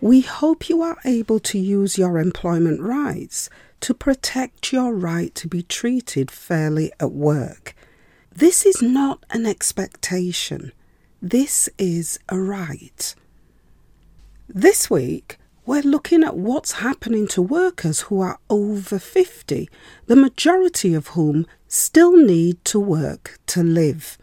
We hope you are able to use your employment rights to protect your right to be treated fairly at work. This is not an expectation, this is a right. This week, we're looking at what's happening to workers who are over 50, the majority of whom still need to work to live.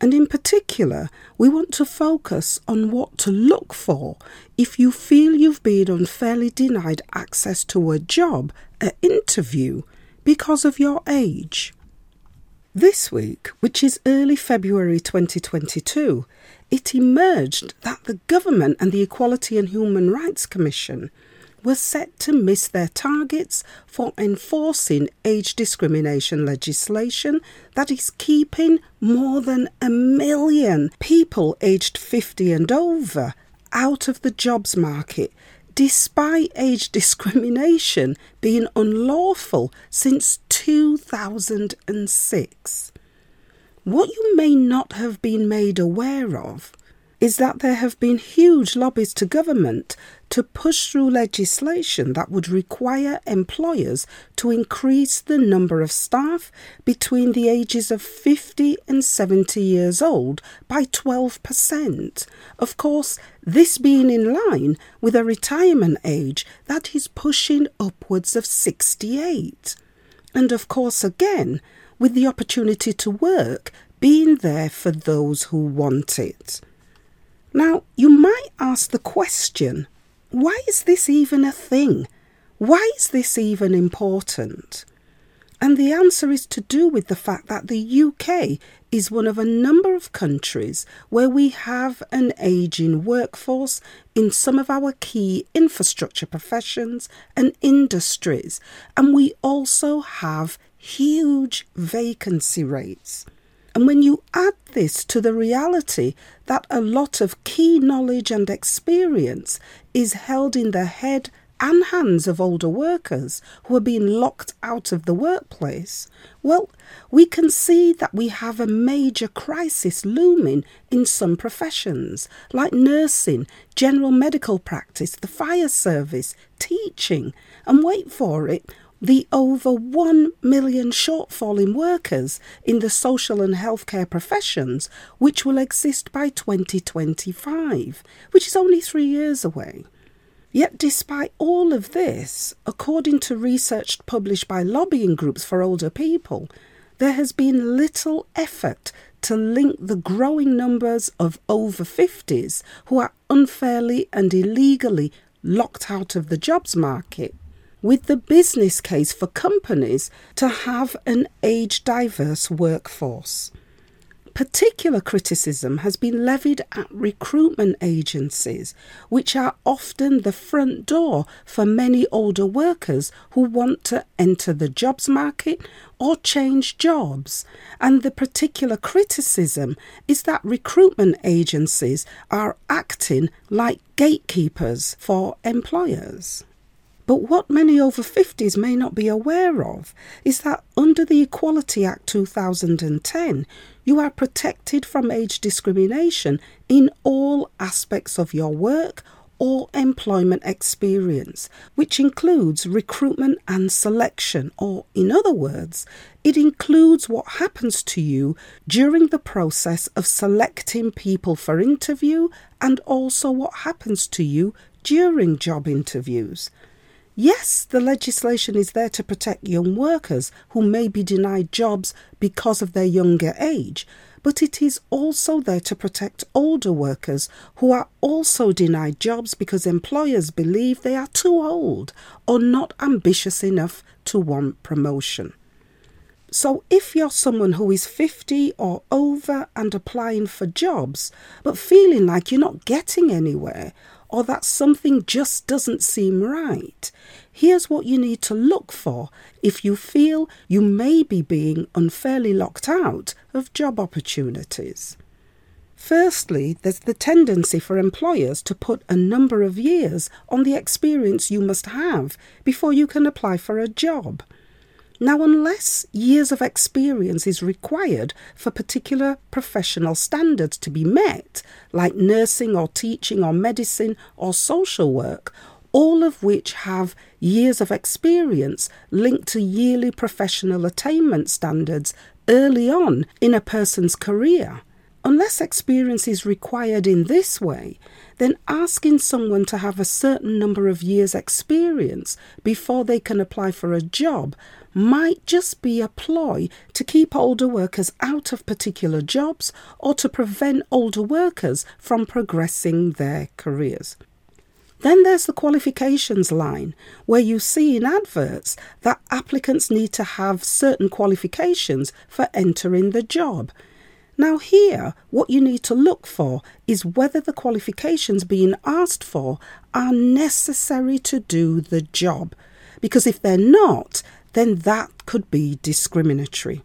And in particular, we want to focus on what to look for if you feel you've been unfairly denied access to a job, an interview, because of your age. This week, which is early February 2022, it emerged that the government and the Equality and Human Rights Commission were set to miss their targets for enforcing age discrimination legislation that is keeping more than a million people aged 50 and over out of the jobs market despite age discrimination being unlawful since 2006. What you may not have been made aware of is that there have been huge lobbies to government to push through legislation that would require employers to increase the number of staff between the ages of 50 and 70 years old by 12%. Of course, this being in line with a retirement age that is pushing upwards of 68. And of course, again, with the opportunity to work being there for those who want it. Now, you might ask the question why is this even a thing? Why is this even important? And the answer is to do with the fact that the UK is one of a number of countries where we have an ageing workforce in some of our key infrastructure professions and industries, and we also have huge vacancy rates. And when you add this to the reality that a lot of key knowledge and experience is held in the head and hands of older workers who are being locked out of the workplace, well, we can see that we have a major crisis looming in some professions like nursing, general medical practice, the fire service, teaching, and wait for it, the over 1 million shortfall in workers in the social and healthcare professions, which will exist by 2025, which is only three years away. Yet, despite all of this, according to research published by lobbying groups for older people, there has been little effort to link the growing numbers of over 50s who are unfairly and illegally locked out of the jobs market with the business case for companies to have an age diverse workforce. Particular criticism has been levied at recruitment agencies, which are often the front door for many older workers who want to enter the jobs market or change jobs. And the particular criticism is that recruitment agencies are acting like gatekeepers for employers. But what many over 50s may not be aware of is that under the Equality Act 2010, you are protected from age discrimination in all aspects of your work or employment experience, which includes recruitment and selection, or in other words, it includes what happens to you during the process of selecting people for interview and also what happens to you during job interviews. Yes, the legislation is there to protect young workers who may be denied jobs because of their younger age, but it is also there to protect older workers who are also denied jobs because employers believe they are too old or not ambitious enough to want promotion. So, if you're someone who is 50 or over and applying for jobs, but feeling like you're not getting anywhere, or that something just doesn't seem right, here's what you need to look for if you feel you may be being unfairly locked out of job opportunities. Firstly, there's the tendency for employers to put a number of years on the experience you must have before you can apply for a job. Now, unless years of experience is required for particular professional standards to be met, like nursing or teaching or medicine or social work, all of which have years of experience linked to yearly professional attainment standards early on in a person's career, Unless experience is required in this way, then asking someone to have a certain number of years' experience before they can apply for a job might just be a ploy to keep older workers out of particular jobs or to prevent older workers from progressing their careers. Then there's the qualifications line, where you see in adverts that applicants need to have certain qualifications for entering the job. Now, here, what you need to look for is whether the qualifications being asked for are necessary to do the job. Because if they're not, then that could be discriminatory.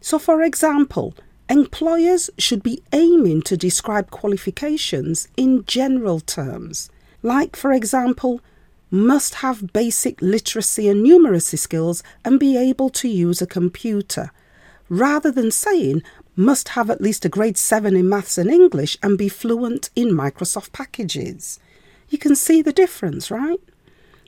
So, for example, employers should be aiming to describe qualifications in general terms, like, for example, must have basic literacy and numeracy skills and be able to use a computer, rather than saying must have at least a grade 7 in maths and English and be fluent in Microsoft packages. You can see the difference, right?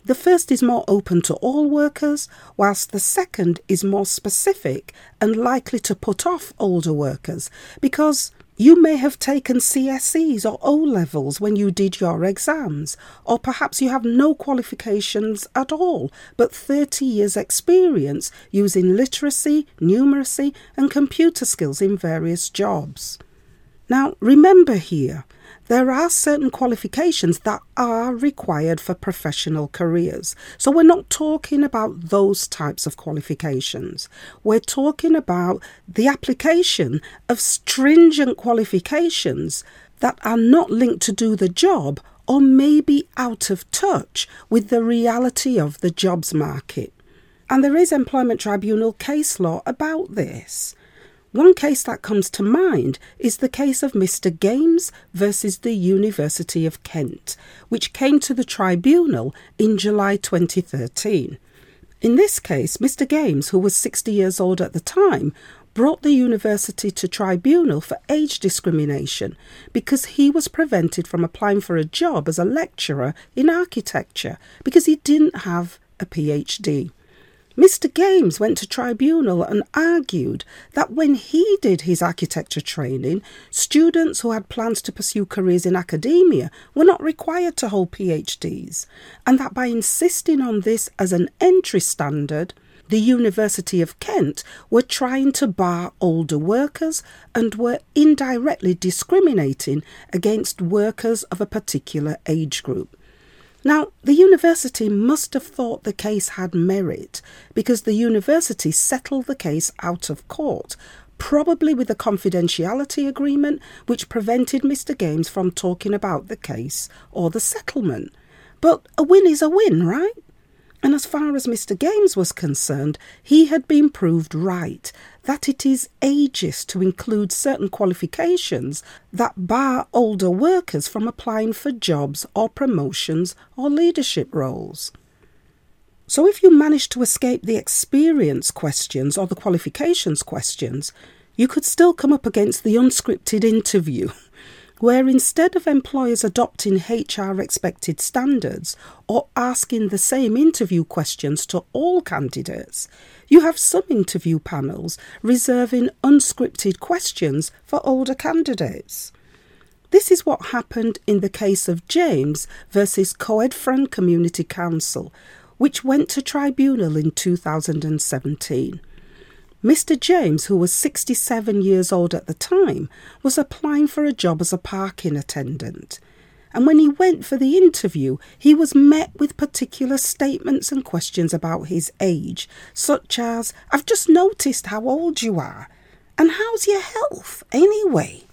The first is more open to all workers, whilst the second is more specific and likely to put off older workers because you may have taken CSEs or O levels when you did your exams, or perhaps you have no qualifications at all, but 30 years' experience using literacy, numeracy, and computer skills in various jobs. Now, remember here, there are certain qualifications that are required for professional careers. So we're not talking about those types of qualifications. We're talking about the application of stringent qualifications that are not linked to do the job or may be out of touch with the reality of the jobs market. And there is employment tribunal case law about this. One case that comes to mind is the case of Mr. Games versus the University of Kent, which came to the tribunal in July 2013. In this case, Mr. Games, who was 60 years old at the time, brought the university to tribunal for age discrimination because he was prevented from applying for a job as a lecturer in architecture because he didn't have a PhD. Mr. Games went to tribunal and argued that when he did his architecture training, students who had plans to pursue careers in academia were not required to hold PhDs, and that by insisting on this as an entry standard, the University of Kent were trying to bar older workers and were indirectly discriminating against workers of a particular age group. Now, the university must have thought the case had merit because the university settled the case out of court, probably with a confidentiality agreement which prevented Mr. Games from talking about the case or the settlement. But a win is a win, right? And as far as Mr. Games was concerned, he had been proved right that it is ageist to include certain qualifications that bar older workers from applying for jobs or promotions or leadership roles. So, if you manage to escape the experience questions or the qualifications questions, you could still come up against the unscripted interview where instead of employers adopting HR expected standards or asking the same interview questions to all candidates, you have some interview panels reserving unscripted questions for older candidates. This is what happened in the case of James versus Coed Ffranc Community Council, which went to tribunal in 2017. Mr. James, who was 67 years old at the time, was applying for a job as a parking attendant. And when he went for the interview, he was met with particular statements and questions about his age, such as, I've just noticed how old you are, and how's your health anyway?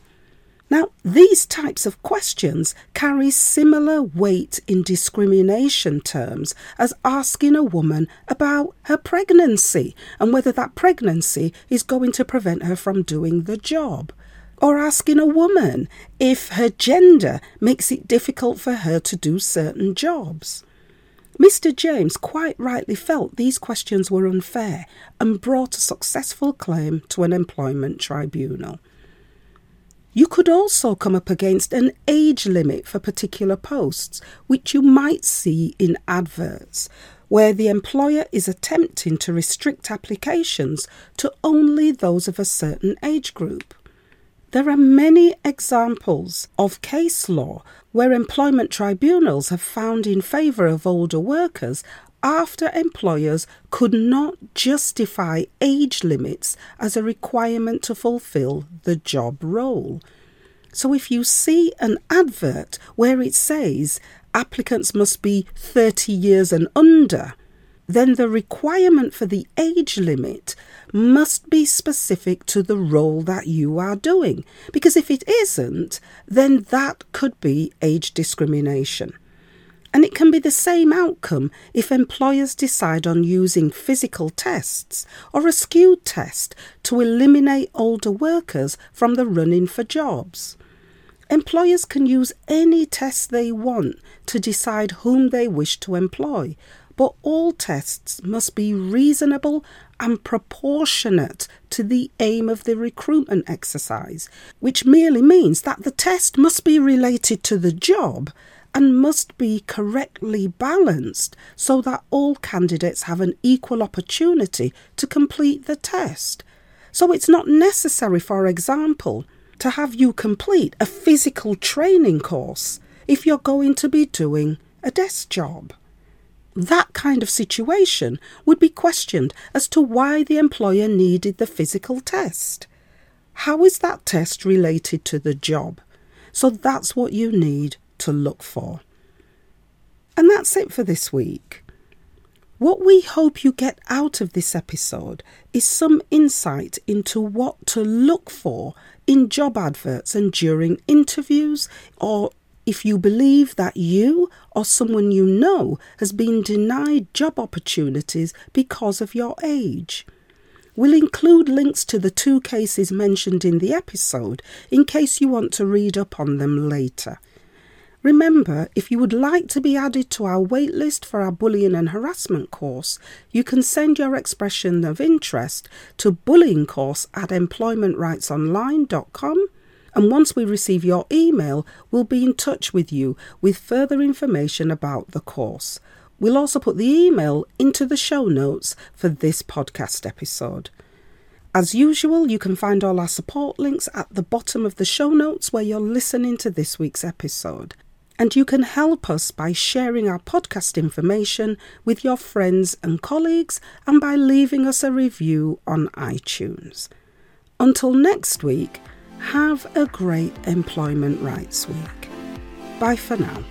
Now, these types of questions carry similar weight in discrimination terms as asking a woman about her pregnancy and whether that pregnancy is going to prevent her from doing the job. Or asking a woman if her gender makes it difficult for her to do certain jobs. Mr. James quite rightly felt these questions were unfair and brought a successful claim to an employment tribunal. You could also come up against an age limit for particular posts, which you might see in adverts, where the employer is attempting to restrict applications to only those of a certain age group. There are many examples of case law where employment tribunals have found in favour of older workers after employers could not justify age limits as a requirement to fulfill the job role. So if you see an advert where it says applicants must be 30 years and under, then the requirement for the age limit must be specific to the role that you are doing. Because if it isn't, then that could be age discrimination. And it can be the same outcome if employers decide on using physical tests or a skewed test to eliminate older workers from the running for jobs. Employers can use any test they want to decide whom they wish to employ, but all tests must be reasonable and proportionate to the aim of the recruitment exercise, which merely means that the test must be related to the job and must be correctly balanced so that all candidates have an equal opportunity to complete the test. So it's not necessary, for example, to have you complete a physical training course if you're going to be doing a desk job. That kind of situation would be questioned as to why the employer needed the physical test. How is that test related to the job? So that's what you need to look for. And that's it for this week. What we hope you get out of this episode is some insight into what to look for in job adverts and during interviews, or if you believe that you or someone you know has been denied job opportunities because of your age. We'll include links to the two cases mentioned in the episode in case you want to read up on them later. Remember, if you would like to be added to our waitlist for our bullying and harassment course, you can send your expression of interest to bullyingcourse at employmentrightsonline.com. And once we receive your email, we'll be in touch with you with further information about the course. We'll also put the email into the show notes for this podcast episode. As usual, you can find all our support links at the bottom of the show notes where you're listening to this week's episode. And you can help us by sharing our podcast information with your friends and colleagues and by leaving us a review on iTunes. Until next week, have a great Employment Rights Week. Bye for now.